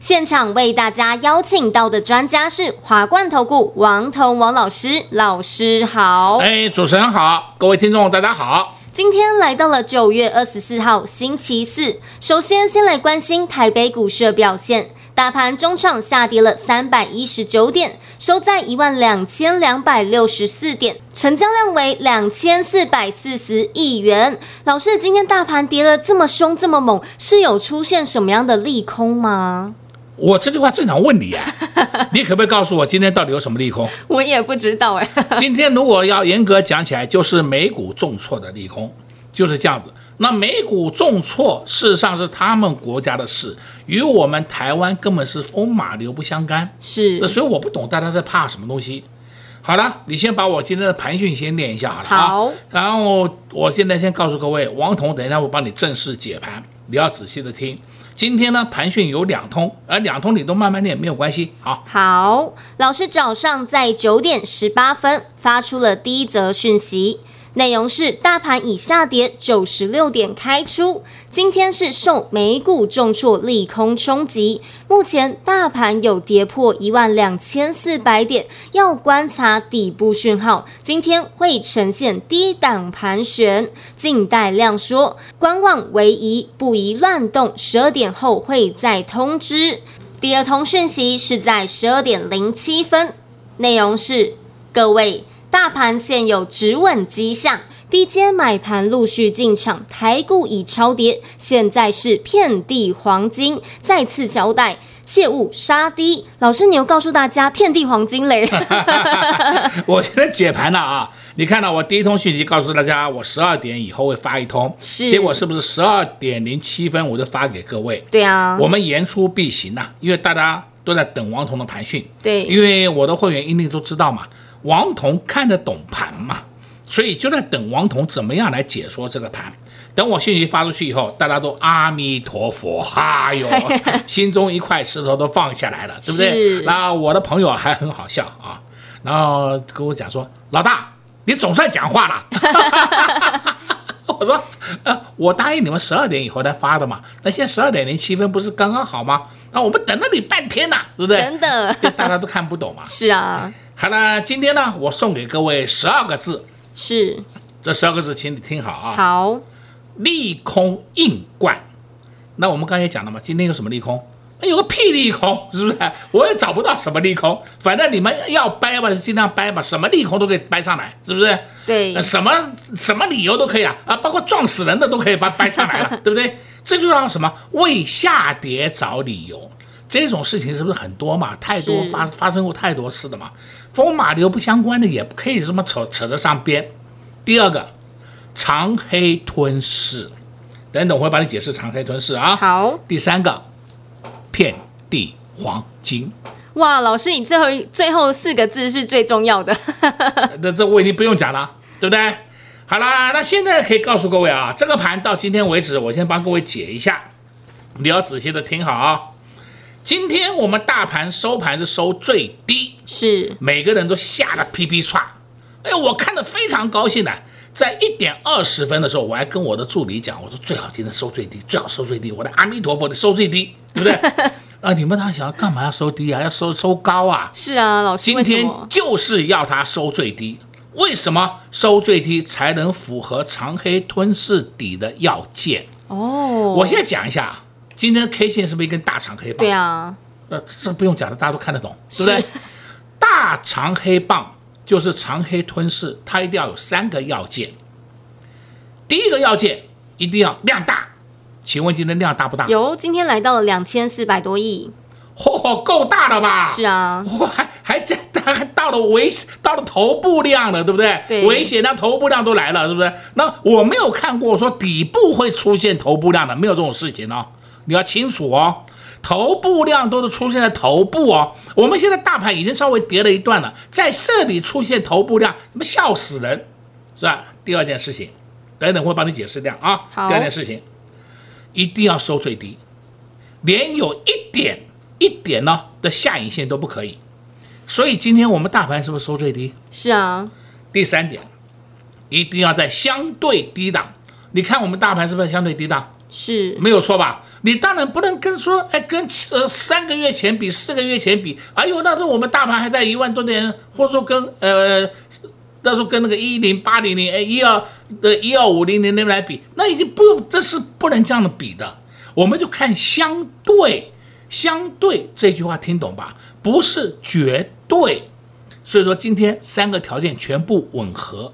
现场为大家邀请到的专家是华冠投顾王彤王老师，老师好。哎，主持人好，各位听众大家好。今天来到了九月二十四号星期四，首先先来关心台北股市的表现，大盘中场下跌了三百一十九点，收在一万两千两百六十四点，成交量为两千四百四十亿元。老师，今天大盘跌了这么凶这么猛，是有出现什么样的利空吗？我这句话正想问你啊，你可不可以告诉我今天到底有什么利空？我也不知道哎。今天如果要严格讲起来，就是美股重挫的利空，就是这样子。那美股重挫，事实上是他们国家的事，与我们台湾根本是风马牛不相干。是，所以我不懂大家在怕什么东西。好了，你先把我今天的盘讯先念一下好了啊。好。然后我现在先告诉各位，王彤等一下我帮你正式解盘，你要仔细的听。今天呢，盘讯有两通，而两通你都慢慢练没有关系。好，好，老师早上在九点十八分发出了第一则讯息。内容是大盘已下跌九十六点开出，今天是受美股重挫利空冲击，目前大盘有跌破一万两千四百点，要观察底部讯号，今天会呈现低档盘旋，静待量缩，观望为宜，不宜乱动，十二点后会再通知。第二通讯息是在十二点零七分，内容是各位。大盘现有止稳迹象，低阶买盘陆续进场，台股已超跌，现在是遍地黄金。再次交代，切勿杀低。老师，你又告诉大家遍地黄金嘞？我现在解盘了啊！你看到我第一通讯息告诉大家，我十二点以后会发一通，是结果是不是十二点零七分我就发给各位？对啊，我们言出必行呐，因为大家都在等王彤的盘讯。对，因为我的会员一定都知道嘛。王彤看得懂盘嘛，所以就在等王彤怎么样来解说这个盘。等我信息发出去以后，大家都阿弥陀佛，哈哟，心中一块石头都放下来了，对不对？然后我的朋友还很好笑啊，然后跟我讲说：“老大，你总算讲话了。” 我说：“呃，我答应你们十二点以后再发的嘛，那现在十二点零七分不是刚刚好吗？那我们等了你半天呐，对不对？真的，大家都看不懂嘛。是啊。”好了，今天呢，我送给各位十二个字，是这十二个字，请你听好啊。好，利空硬灌。那我们刚才讲了嘛，今天有什么利空？有个屁利空，是不是？我也找不到什么利空，反正你们要掰吧，就尽量掰吧，什么利空都可以掰上来，是不是？对，什么什么理由都可以啊啊，包括撞死人的都可以把掰上来了，对不对？这就叫什么？为下跌找理由。这种事情是不是很多嘛？太多发发生过太多次的嘛？风马牛不相关的也不可以这么扯扯得上边。第二个，长黑吞噬，等等我会帮你解释长黑吞噬啊。好。第三个，遍地黄金。哇，老师，你最后一最后四个字是最重要的。那这我已经不用讲了，对不对？好啦，那现在可以告诉各位啊，这个盘到今天为止，我先帮各位解一下，你要仔细的听好啊。今天我们大盘收盘是收最低，是每个人都吓得噼噼唰。哎呦，我看得非常高兴的，在一点二十分的时候，我还跟我的助理讲，我说最好今天收最低，最好收最低。我的阿弥陀佛，你收最低，对不对？啊，你们他想要干嘛要收低啊？要收收高啊？是啊，老师，今天就是要他收最低。为什么收最低才能符合长黑吞噬底的要件？哦，我现在讲一下。今天的 K 线是不是一根大长黑棒？对啊，呃，这不用讲了，大家都看得懂，对不对？大长黑棒就是长黑吞噬，它一定要有三个要件。第一个要件一定要量大，请问今天量大不大？有，今天来到了两千四百多亿，嚯、哦，够大了吧？是啊，哇，还还还到了危到了头部量了，对不对？对，危险量、头部量都来了，是不是？那我没有看过说底部会出现头部量的，没有这种事情哦。你要清楚哦。头部量都是出现在头部哦。我们现在大盘已经稍微跌了一段了，在这里出现头部量，你们笑死人，是吧？第二件事情，等等会帮你解释掉啊。好。第二件事情，一定要收最低，连有一点一点呢的下影线都不可以。所以今天我们大盘是不是收最低？是啊。第三点，一定要在相对低档。你看我们大盘是不是相对低档？是，没有错吧？你当然不能跟说，哎，跟呃三个月前比，四个月前比，哎呦，那时候我们大盘还在一万多点，或者说跟呃那时候跟那个一零八零零，哎一二的一二五零零那边来比，那已经不用，这是不能这样的比的。我们就看相对，相对这句话听懂吧？不是绝对。所以说今天三个条件全部吻合，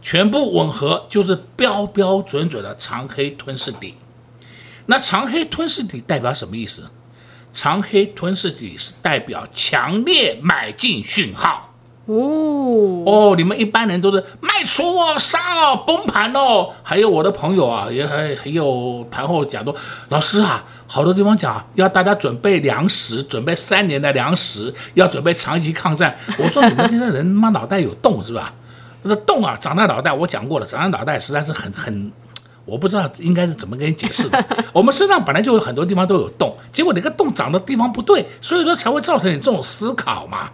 全部吻合就是标标准准的长黑吞噬底。那长黑吞噬体代表什么意思？长黑吞噬体是代表强烈买进讯号。哦哦，你们一般人都是卖出哦，杀哦，崩盘哦。还有我的朋友啊，也还还有盘后讲说，老师啊，好多地方讲要大家准备粮食，准备三年的粮食，要准备长期抗战。我说你们现在人妈脑袋有洞是吧？这洞啊，长在脑袋，我讲过了，长在脑袋实在是很很。我不知道应该是怎么跟你解释的。我们身上本来就有很多地方都有洞，结果那个洞长的地方不对，所以说才会造成你这种思考嘛。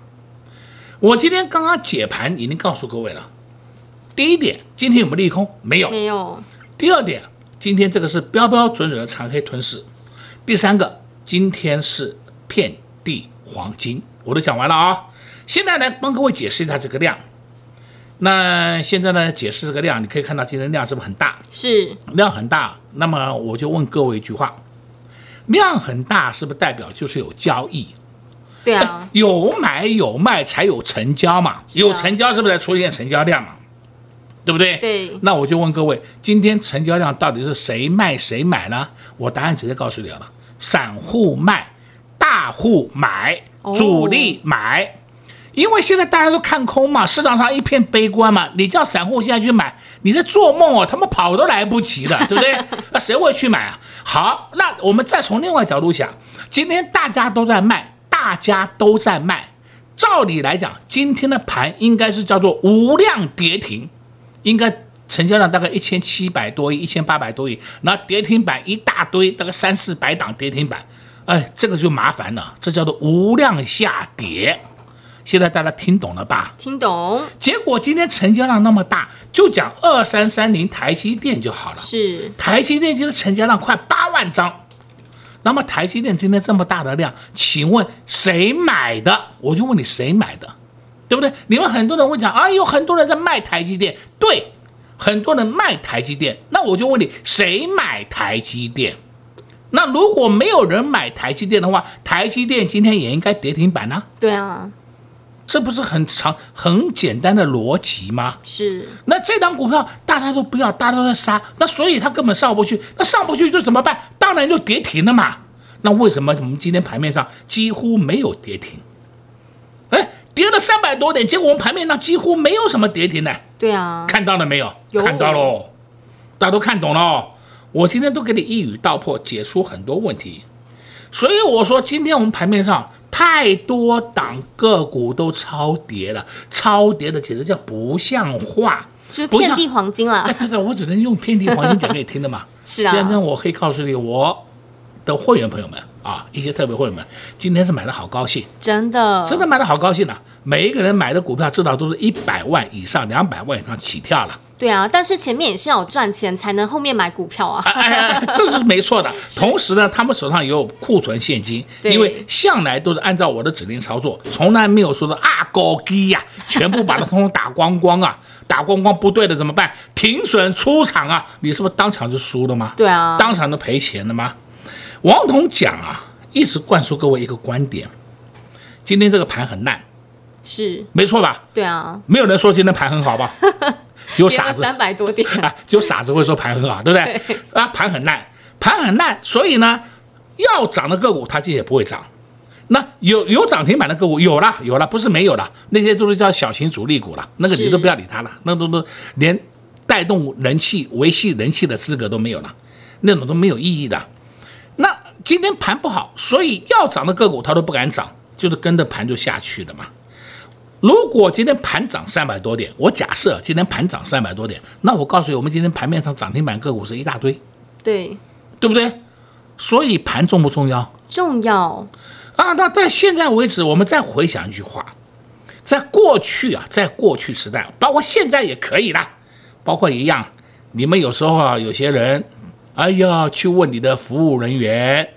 我今天刚刚解盘已经告诉各位了，第一点，今天有没有利空？没有，没有。第二点，今天这个是标标准准的长黑吞噬。第三个，今天是遍地黄金。我都讲完了啊，现在来帮各位解释一下这个量。那现在呢，解释这个量，你可以看到今天量是不是很大？是，量很大。那么我就问各位一句话：量很大是不是代表就是有交易？对啊，有买有卖才有成交嘛，啊、有成交是不是才出现成交量嘛？对不对？对。那我就问各位，今天成交量到底是谁卖谁买呢？我答案直接告诉你了：散户卖，大户买，主力买。哦因为现在大家都看空嘛，市场上一片悲观嘛，你叫散户现在去买，你在做梦哦，他们跑都来不及了，对不对？那谁会去买啊？好，那我们再从另外角度想，今天大家都在卖，大家都在卖，照理来讲，今天的盘应该是叫做无量跌停，应该成交量大概一千七百多亿、一千八百多亿，那跌停板一大堆，大概三四百档跌停板，哎，这个就麻烦了，这叫做无量下跌。现在大家听懂了吧？听懂。结果今天成交量那么大，就讲二三三零台积电就好了。是。台积电今天成交量快八万张，那么台积电今天这么大的量，请问谁买的？我就问你谁买的，对不对？你们很多人会讲啊，有很多人在卖台积电，对，很多人卖台积电。那我就问你，谁买台积电？那如果没有人买台积电的话，台积电今天也应该跌停板呢？对啊。这不是很长、很简单的逻辑吗？是。那这档股票大家都不要，大家都在杀，那所以它根本上不去。那上不去就怎么办？当然就跌停了嘛。那为什么我们今天盘面上几乎没有跌停？哎，跌了三百多点，结果我们盘面上几乎没有什么跌停呢？对啊。看到了没有？有。看到喽，大家都看懂了。我今天都给你一语道破，解出很多问题。所以我说，今天我们盘面上。太多档个股都超跌了，超跌的简直叫不像话，就是遍地黄金了。对对，我只能用遍地黄金讲给你听的嘛。是啊，反正我可以告诉你，我的会员朋友们啊，一些特别会员们，今天是买的好高兴，真的，真的买的好高兴的、啊。每一个人买的股票，至少都是一百万以上、两百万以上起跳了。对啊，但是前面也是要有赚钱才能后面买股票啊。哎哎，这是没错的。同时呢，他们手上也有库存现金，因为向来都是按照我的指令操作，从来没有说的啊高低呀，全部把它通通打光光啊，打光光不对的怎么办？停损出场啊！你是不是当场就输了吗？对啊，当场就赔钱了吗？王彤讲啊，一直灌输各位一个观点：今天这个盘很烂，是没错吧？对啊，没有人说今天盘很好吧？只有傻子三百多点啊，只有傻子会说盘很好，对不对？对啊，盘很烂，盘很烂，所以呢，要涨的个股它今天也不会涨。那有有涨停板的个股有了，有了，不是没有了，那些都是叫小型主力股了，那个你都不要理它了，那都都连带动人气、维系人气的资格都没有了，那种都没有意义的。那今天盘不好，所以要涨的个股它都不敢涨，就是跟着盘就下去的嘛。如果今天盘涨三百多点，我假设今天盘涨三百多点，那我告诉你，我们今天盘面上涨停板个股是一大堆，对，对不对？所以盘重不重要？重要啊！那在现在为止，我们再回想一句话，在过去啊，在过去时代，包括现在也可以啦，包括一样，你们有时候啊，有些人，哎呀，去问你的服务人员。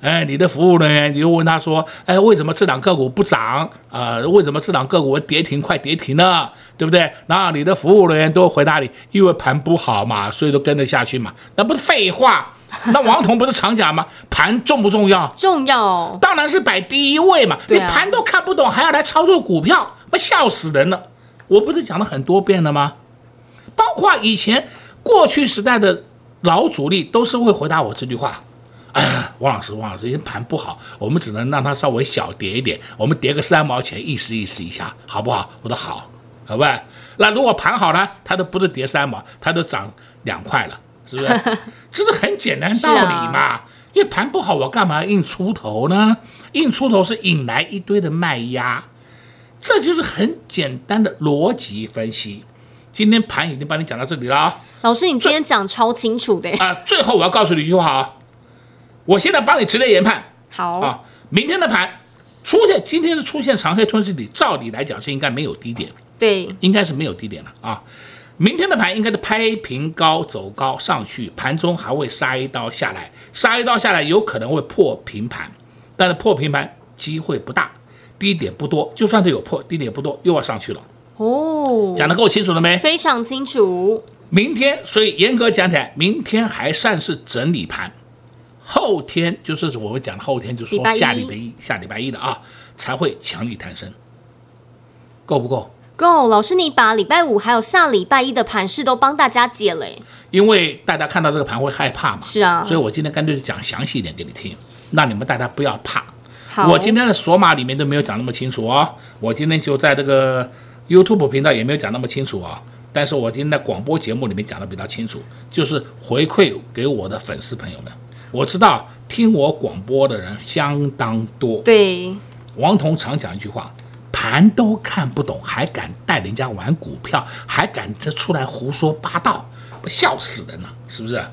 哎，你的服务人员，你就问他说，哎，为什么这档个股不涨？啊、呃，为什么这档个股跌停快跌停了，对不对？那你的服务人员都会回答你，因为盘不好嘛，所以都跟着下去嘛。那不是废话？那王彤不是常讲吗？盘重不重要？重要，当然是摆第一位嘛。啊、你盘都看不懂，还要来操作股票，不笑死人了。我不是讲了很多遍了吗？包括以前过去时代的老主力都是会回答我这句话。哎，王老师，王老师，今天盘不好，我们只能让它稍微小跌一点，我们跌个三毛钱，意思意思一下，好不好？我说好，好吧。那如果盘好了，它都不是跌三毛，它都涨两块了，是不是？这是很简单道理嘛。啊、因为盘不好，我干嘛要硬出头呢？硬出头是引来一堆的卖压，这就是很简单的逻辑分析。今天盘已经帮你讲到这里了啊，老师，你今天讲超清楚的啊、呃。最后我要告诉你一句话啊。我现在帮你直接研判，好啊，明天的盘出现，今天是出现长黑吞噬体，照理来讲是应该没有低点，对，应该是没有低点了啊。明天的盘应该是拍平高走高上去，盘中还会杀一刀下来，杀一刀下来有可能会破平盘，但是破平盘机会不大，低点不多，就算它有破，低点不多，又要上去了。哦，讲得够清楚了没？非常清楚。明天，所以严格讲起来，明天还算是整理盘。后天就是我们讲的后天，就是说下礼拜一、下礼拜一的啊，才会强力弹升，够不够？够。老师，你把礼拜五还有下礼拜一的盘势都帮大家解了。因为大家看到这个盘会害怕嘛。是啊。所以我今天干脆讲详细一点给你听，让你们大家不要怕。好。我今天的索码里面都没有讲那么清楚哦，我今天就在这个 YouTube 频道也没有讲那么清楚啊，但是我今天在广播节目里面讲的比较清楚，就是回馈给我的粉丝朋友们。我知道听我广播的人相当多。对，王彤常讲一句话：盘都看不懂，还敢带人家玩股票，还敢这出来胡说八道，不笑死人了，是不是？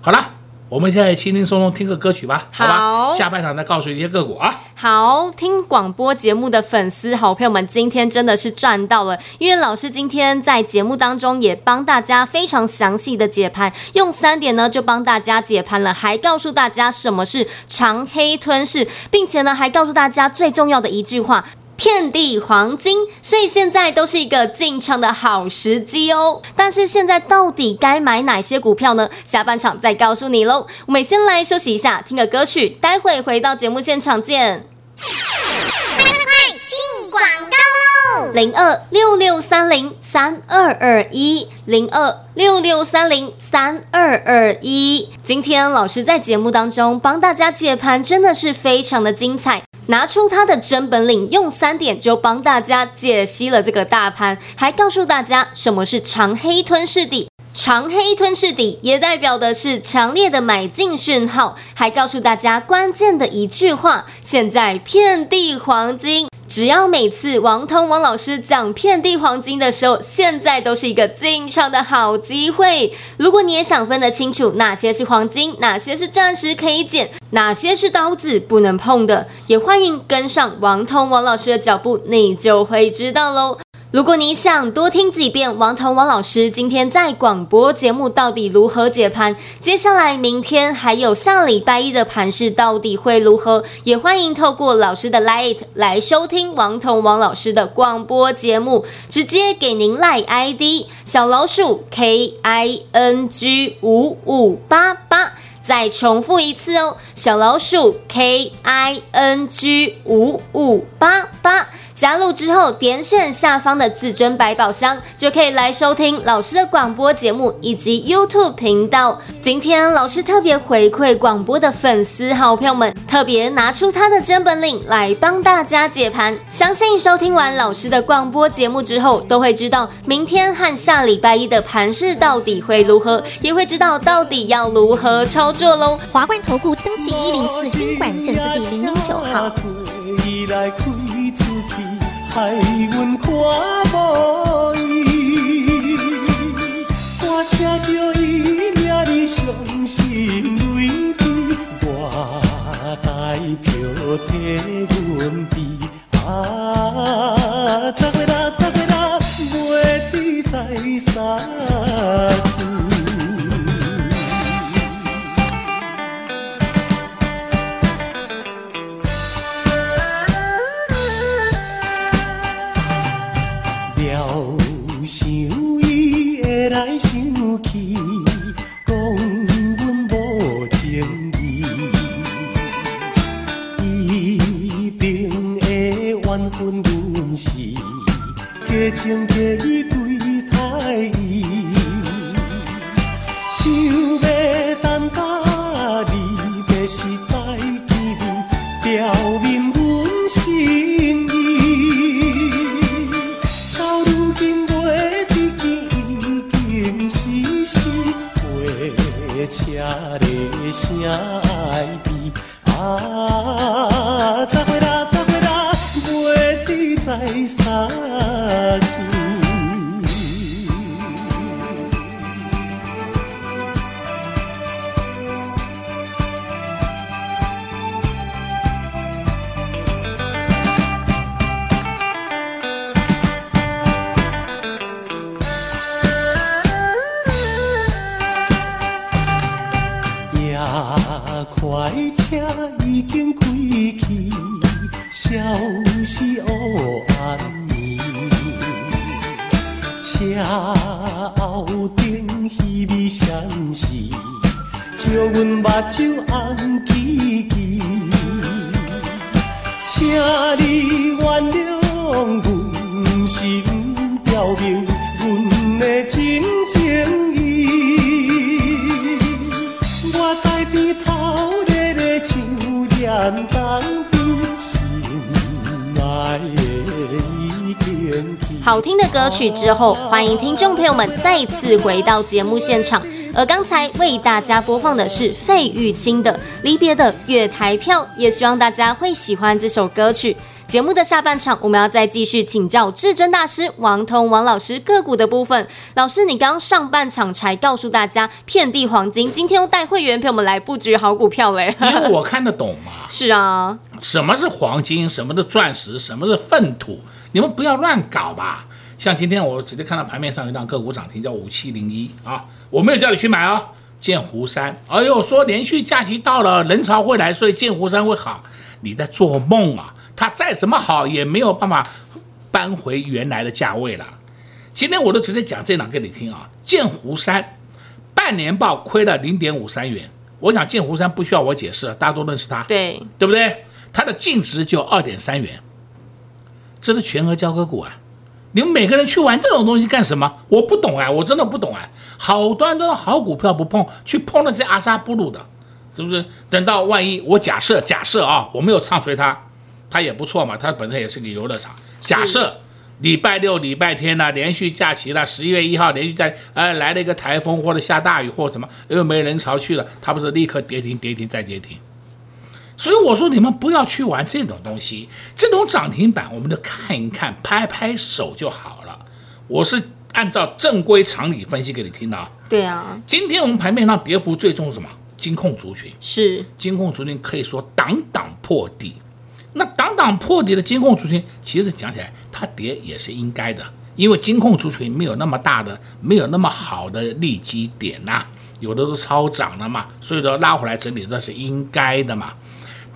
好了。我们现在轻轻松松听个歌曲吧，好吧？好，下半场再告诉你一些个股啊。好，听广播节目的粉丝好朋友们，今天真的是赚到了，因为老师今天在节目当中也帮大家非常详细的解盘，用三点呢就帮大家解盘了，还告诉大家什么是长黑吞噬，并且呢还告诉大家最重要的一句话。遍地黄金，所以现在都是一个进场的好时机哦。但是现在到底该买哪些股票呢？下半场再告诉你喽。我们先来休息一下，听个歌曲，待会回到节目现场见。快快快，进广告喽！零二六六三零三二二一，零二六六三零三二二一。今天老师在节目当中帮大家解盘，真的是非常的精彩。拿出他的真本领，用三点就帮大家解析了这个大盘，还告诉大家什么是长黑吞噬底，长黑吞噬底也代表的是强烈的买进讯号，还告诉大家关键的一句话：现在遍地黄金。只要每次王通王老师讲遍地黄金的时候，现在都是一个进场的好机会。如果你也想分得清楚哪些是黄金，哪些是钻石可以捡，哪些是刀子不能碰的，也欢迎跟上王通王老师的脚步，你就会知道喽。如果你想多听几遍王彤王老师今天在广播节目到底如何解盘，接下来明天还有下礼拜一的盘势到底会如何，也欢迎透过老师的 Line 来收听王彤王老师的广播节目，直接给您 Line ID 小老鼠 K I N G 五五八八，再重复一次哦，小老鼠 K I N G 五五八八。加入之后，点选下方的至尊百宝箱，就可以来收听老师的广播节目以及 YouTube 频道。今天老师特别回馈广播的粉丝好朋友们，特别拿出他的真本领来帮大家解盘。相信收听完老师的广播节目之后，都会知道明天和下礼拜一的盘势到底会如何，也会知道到底要如何操作喽。华冠投顾登记一零四金管证字第零零九号。害阮看无伊，我写着伊名里伤心泪滴，我代表替阮悲啊！十月啦，分阮是假情假意。快车已经开去，消失黑暗面。车后顶依微闪烁，照阮目睭红起起。请你原谅阮，毋是毋表明，阮的真情。好听的歌曲之后，欢迎听众朋友们再次回到节目现场。而刚才为大家播放的是费玉清的《离别的月台票》，也希望大家会喜欢这首歌曲。节目的下半场，我们要再继续请教至尊大师王通王老师个股的部分。老师，你刚刚上半场才告诉大家遍地黄金，今天又带会员陪我们来布局好股票嘞。因为我看得懂嘛。是啊。什么是黄金？什么是钻石？什么是粪土？你们不要乱搞吧。像今天我直接看到盘面上有一档个股涨停，叫五七零一啊。我没有叫你去买啊，剑湖山。哎呦，说连续假期到了，人潮会来，所以剑湖山会好。你在做梦啊！它再怎么好，也没有办法搬回原来的价位了。今天我都直接讲这档给你听啊。剑湖山半年报亏了零点五三元，我想剑湖山不需要我解释，大家都认识它，对对不对？它的净值就二点三元，这是全额交割股啊。你们每个人去玩这种东西干什么？我不懂啊，我真的不懂啊。好端端的好股票不碰，去碰那些阿萨布鲁的，是不是？等到万一我假设假设啊，我没有唱衰它，它也不错嘛，它本身也是个游乐场。假设礼拜六、礼拜天呢、啊，连续假期了，十一月一号连续在呃来了一个台风或者下大雨或者什么，又没人潮去了，它不是立刻跌停、跌停再跌停。所以我说你们不要去玩这种东西，这种涨停板我们就看一看，拍拍手就好了。我是按照正规常理分析给你听的啊。对啊，今天我们盘面上跌幅最重是什么？金控族群是金控族群，可以说挡挡破底。那挡挡破底的金控族群，其实讲起来它跌也是应该的，因为金控族群没有那么大的，没有那么好的利基点呐、啊，有的都超涨了嘛，所以说拉回来整理那是应该的嘛。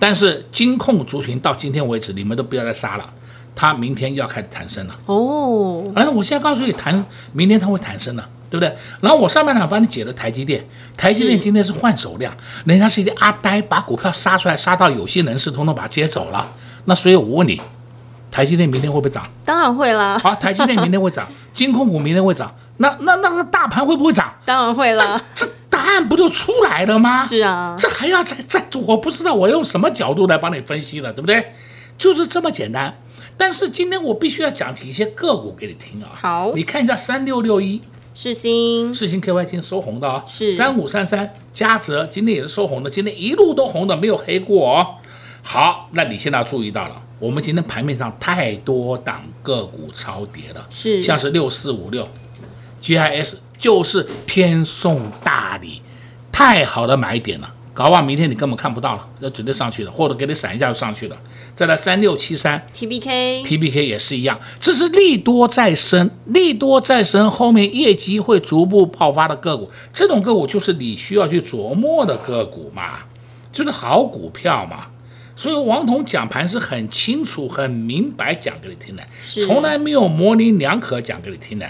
但是金控族群到今天为止，你们都不要再杀了，它明天要开始弹升了哦。而我现在告诉你，弹明天它会弹升了，对不对？然后我上半场帮你解的台积电，台积电今天是换手量，人家是一个阿呆把股票杀出来，杀到有些人士通通把它接走了。那所以我问你，台积电明天会不会涨？当然会啦。好，台积电明天会涨，金控股明天会涨，那那那个大盘会不会涨？当然会了。这答案不就出来了吗？是啊，这还要再再，我不知道我用什么角度来帮你分析了，对不对？就是这么简单。但是今天我必须要讲起一些个股给你听啊。好，你看一下三六六一，世星，世星 KY 今天收红的啊、哦。是三五三三，嘉泽今天也是收红的，今天一路都红的，没有黑过哦。好，那你现在要注意到了，我们今天盘面上太多档个股超跌了，是像是六四五六，GIS 就是天送大礼，太好的买点了。搞不好明天你根本看不到了，要绝对上去了，或者给你闪一下就上去了。再来三六七三，T B K，T B K 也是一样，这是利多再生，利多再生后面业绩会逐步爆发的个股，这种个股就是你需要去琢磨的个股嘛，就是好股票嘛。所以王彤讲盘是很清楚、很明白讲给你听的，从来没有模棱两可讲给你听的。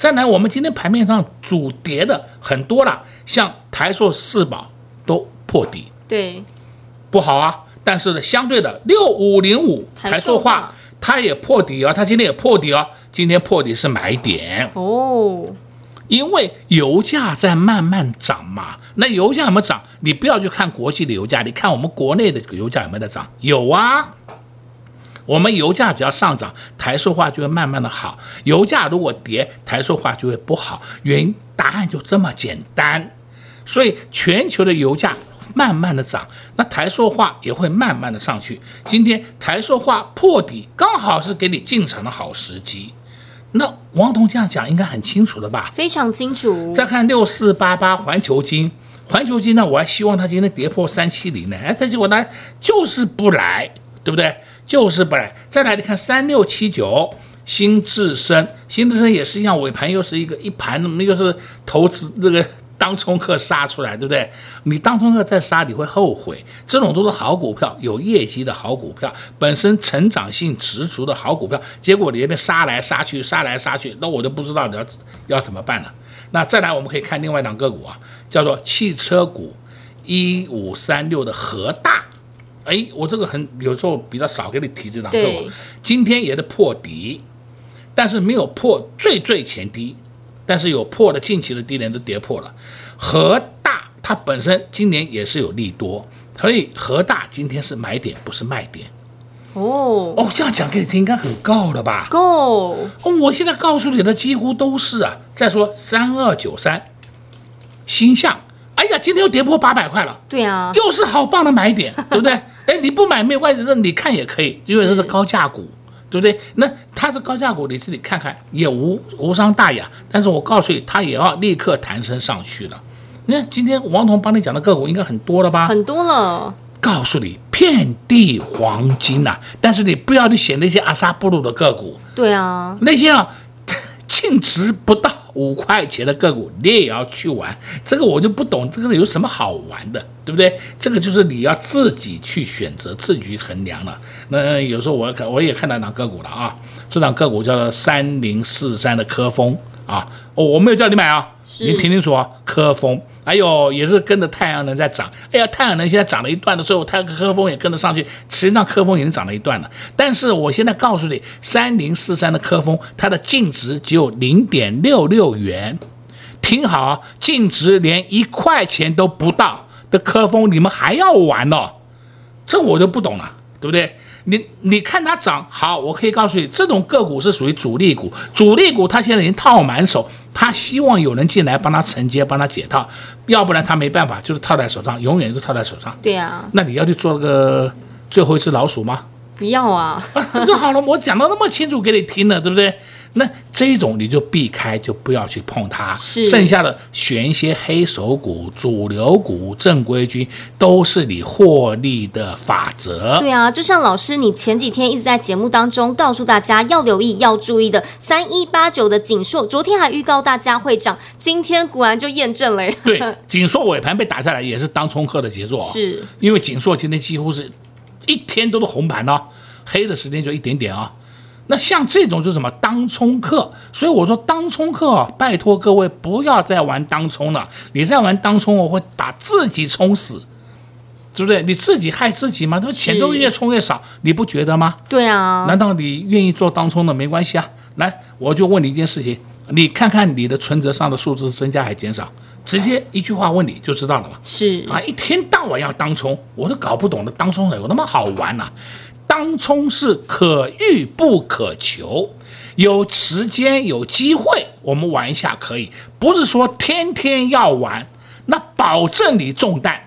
再来，我们今天盘面上主跌的很多了，像台塑四宝都。破底，对，不好啊。但是呢，相对的六五零五台塑化，它也破底啊，它今天也破底啊。今天破底是买点哦，因为油价在慢慢涨嘛。那油价有没有涨？你不要去看国际的油价，你看我们国内的这个油价有没有在涨？有啊。我们油价只要上涨，台塑化就会慢慢的好；油价如果跌，台塑化就会不好。原因答案就这么简单。所以全球的油价。慢慢的涨，那台塑化也会慢慢的上去。今天台塑化破底，刚好是给你进场的好时机。那王彤这样讲应该很清楚了吧？非常清楚。再看六四八八环球金，环球金呢，我还希望它今天跌破三七零呢，哎，这结果呢就是不来，对不对？就是不来。再来你看三六七九新智深，新智深也是一样，尾盘又是一个一盘，那么又是投资那个。当冲客杀出来，对不对？你当冲客再杀，你会后悔。这种都是好股票，有业绩的好股票，本身成长性十足的好股票，结果你那边杀来杀去，杀来杀去，那我就不知道你要要怎么办了。那再来，我们可以看另外一档个股啊，叫做汽车股一五三六的和大。哎，我这个很有时候比较少给你提这档个股，今天也是破底，但是没有破最最前低。但是有破的，近期的低点都跌破了。和大它本身今年也是有利多，所以和大今天是买点，不是卖点。哦哦，这样讲给你听应该很够了吧？够。哦，我现在告诉你的几乎都是啊。再说三二九三，星象，哎呀，今天又跌破八百块了。对啊，又是好棒的买点，对不对？哎，你不买没有关系，那你看也可以，因为这是高价股。对不对？那它是高价股，你自己看看也无无伤大雅。但是我告诉你，它也要立刻弹升上去了。你看今天王彤帮你讲的个股应该很多了吧？很多了。告诉你，遍地黄金呐、啊！但是你不要去选那些阿萨布鲁的个股。对啊，那些啊，净值不到。五块钱的个股你也要去玩，这个我就不懂，这个有什么好玩的，对不对？这个就是你要自己去选择，自己去衡量了。那有时候我看我也看到档个股了啊，这档个股叫做三零四三的科峰啊，哦，我没有叫你买啊，你听清楚啊，科峰。还有也是跟着太阳能在涨，哎呀，太阳能现在涨了一段的时候，它科峰也跟着上去，实际上科峰已经涨了一段了。但是我现在告诉你，三零四三的科峰，它的净值只有零点六六元，听好，净值连一块钱都不到的科峰，你们还要玩哦？这我就不懂了，对不对？你你看它涨好，我可以告诉你，这种个股是属于主力股，主力股它现在已经套满手，它希望有人进来帮它承接，帮它解套，要不然它没办法，就是套在手上，永远都套在手上。对啊，那你要去做个最后一只老鼠吗？不要啊，就好了，我讲的那么清楚给你听了，对不对？那这种你就避开，就不要去碰它。是，剩下的选一些黑手股、主流股、正规军，都是你获利的法则。对啊，就像老师你前几天一直在节目当中告诉大家要留意、要注意的三一八九的锦硕，昨天还预告大家会涨，今天果然就验证了。对，锦硕尾盘被打下来也是当冲客的节奏啊。是，因为锦硕今天几乎是一天都是红盘哦，黑的时间就一点点啊。那像这种就是什么当冲客，所以我说当冲客啊，拜托各位不要再玩当冲了。你再玩当冲，我会把自己冲死。对不对？你自己害自己吗，这不钱都越充越少，你不觉得吗？对啊。难道你愿意做当冲的没关系啊？来，我就问你一件事情，你看看你的存折上的数字增加还减少？直接一句话问你就知道了嘛。是啊，一天到晚要当冲，我都搞不懂的，当冲有那么好玩呐、啊？当冲是可遇不可求，有时间有机会我们玩一下可以，不是说天天要玩，那保证你中弹。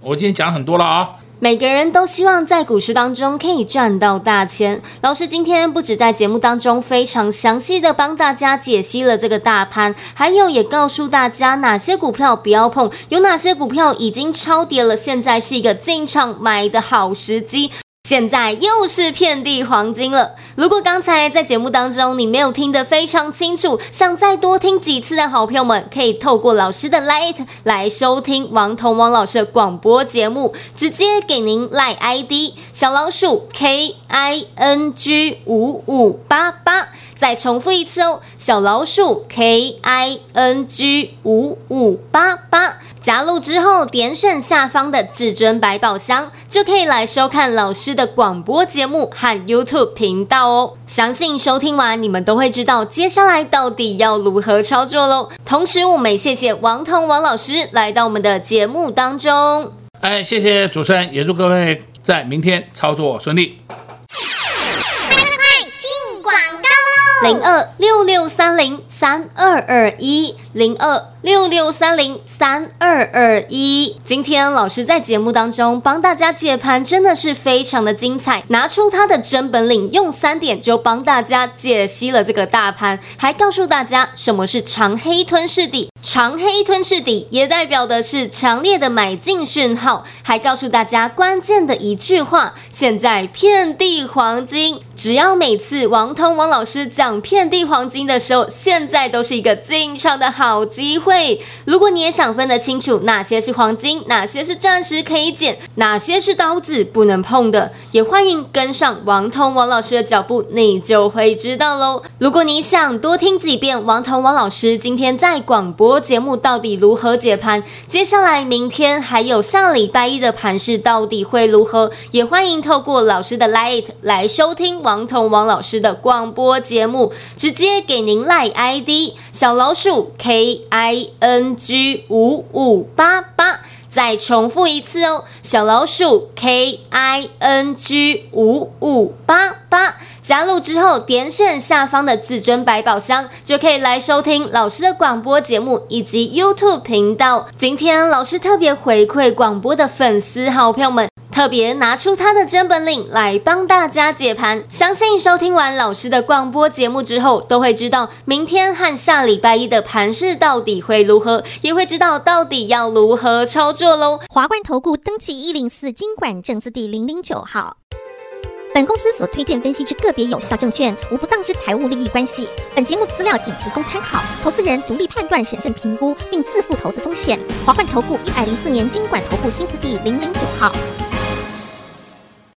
我今天讲很多了啊、每个人都希望在股市当中可以赚到大钱。老师今天不止在节目当中非常详细的帮大家解析了这个大盘，还有也告诉大家哪些股票不要碰，有哪些股票已经超跌了，现在是一个进场买的好时机。现在又是遍地黄金了。如果刚才在节目当中你没有听得非常清楚，想再多听几次的好朋友们，可以透过老师的 Light 来收听王彤王老师的广播节目，直接给您 LINE ID 小老鼠 K I N G 五五八八。再重复一次哦，小老鼠 K I N G 五五八八。加入之后，点选下方的至尊百宝箱，就可以来收看老师的广播节目和 YouTube 频道哦。相信收听完，你们都会知道接下来到底要如何操作喽。同时，我们也谢谢王彤王老师来到我们的节目当中。哎，谢谢主持人，也祝各位在明天操作顺利。快快快，进广告喽！零二六六三零三二二一零二。六六三零三二二一，今天老师在节目当中帮大家解盘，真的是非常的精彩。拿出他的真本领，用三点就帮大家解析了这个大盘，还告诉大家什么是长黑吞噬底，长黑吞噬底也代表的是强烈的买进讯号，还告诉大家关键的一句话：现在遍地黄金，只要每次王通王老师讲遍地黄金的时候，现在都是一个进场的好机会。如果你也想分得清楚哪些是黄金，哪些是钻石可以捡，哪些是刀子不能碰的，也欢迎跟上王彤王老师的脚步，你就会知道喽。如果你想多听几遍王彤王老师今天在广播播节目到底如何解盘，接下来明天还有下礼拜一的盘势到底会如何，也欢迎透过老师的 LINE 来收听王彤王老师的广播节目，直接给您 LINE ID 小老鼠 K I。N G 五五八八，再重复一次哦，小老鼠 K I N G 五五八八，加入之后点选下方的至尊百宝箱，就可以来收听老师的广播节目以及 YouTube 频道。今天老师特别回馈广播的粉丝好朋友们。特别拿出他的真本领来帮大家解盘，相信收听完老师的广播节目之后，都会知道明天和下礼拜一的盘势到底会如何，也会知道到底要如何操作喽。华冠投顾登记一零四金管证字第零零九号。本公司所推荐分析之个别有效证券，无不当之财务利益关系。本节目资料仅提供参考，投资人独立判断、审慎评估，并自负投资风险。华冠投顾一百零四年金管投顾新字第零零九号。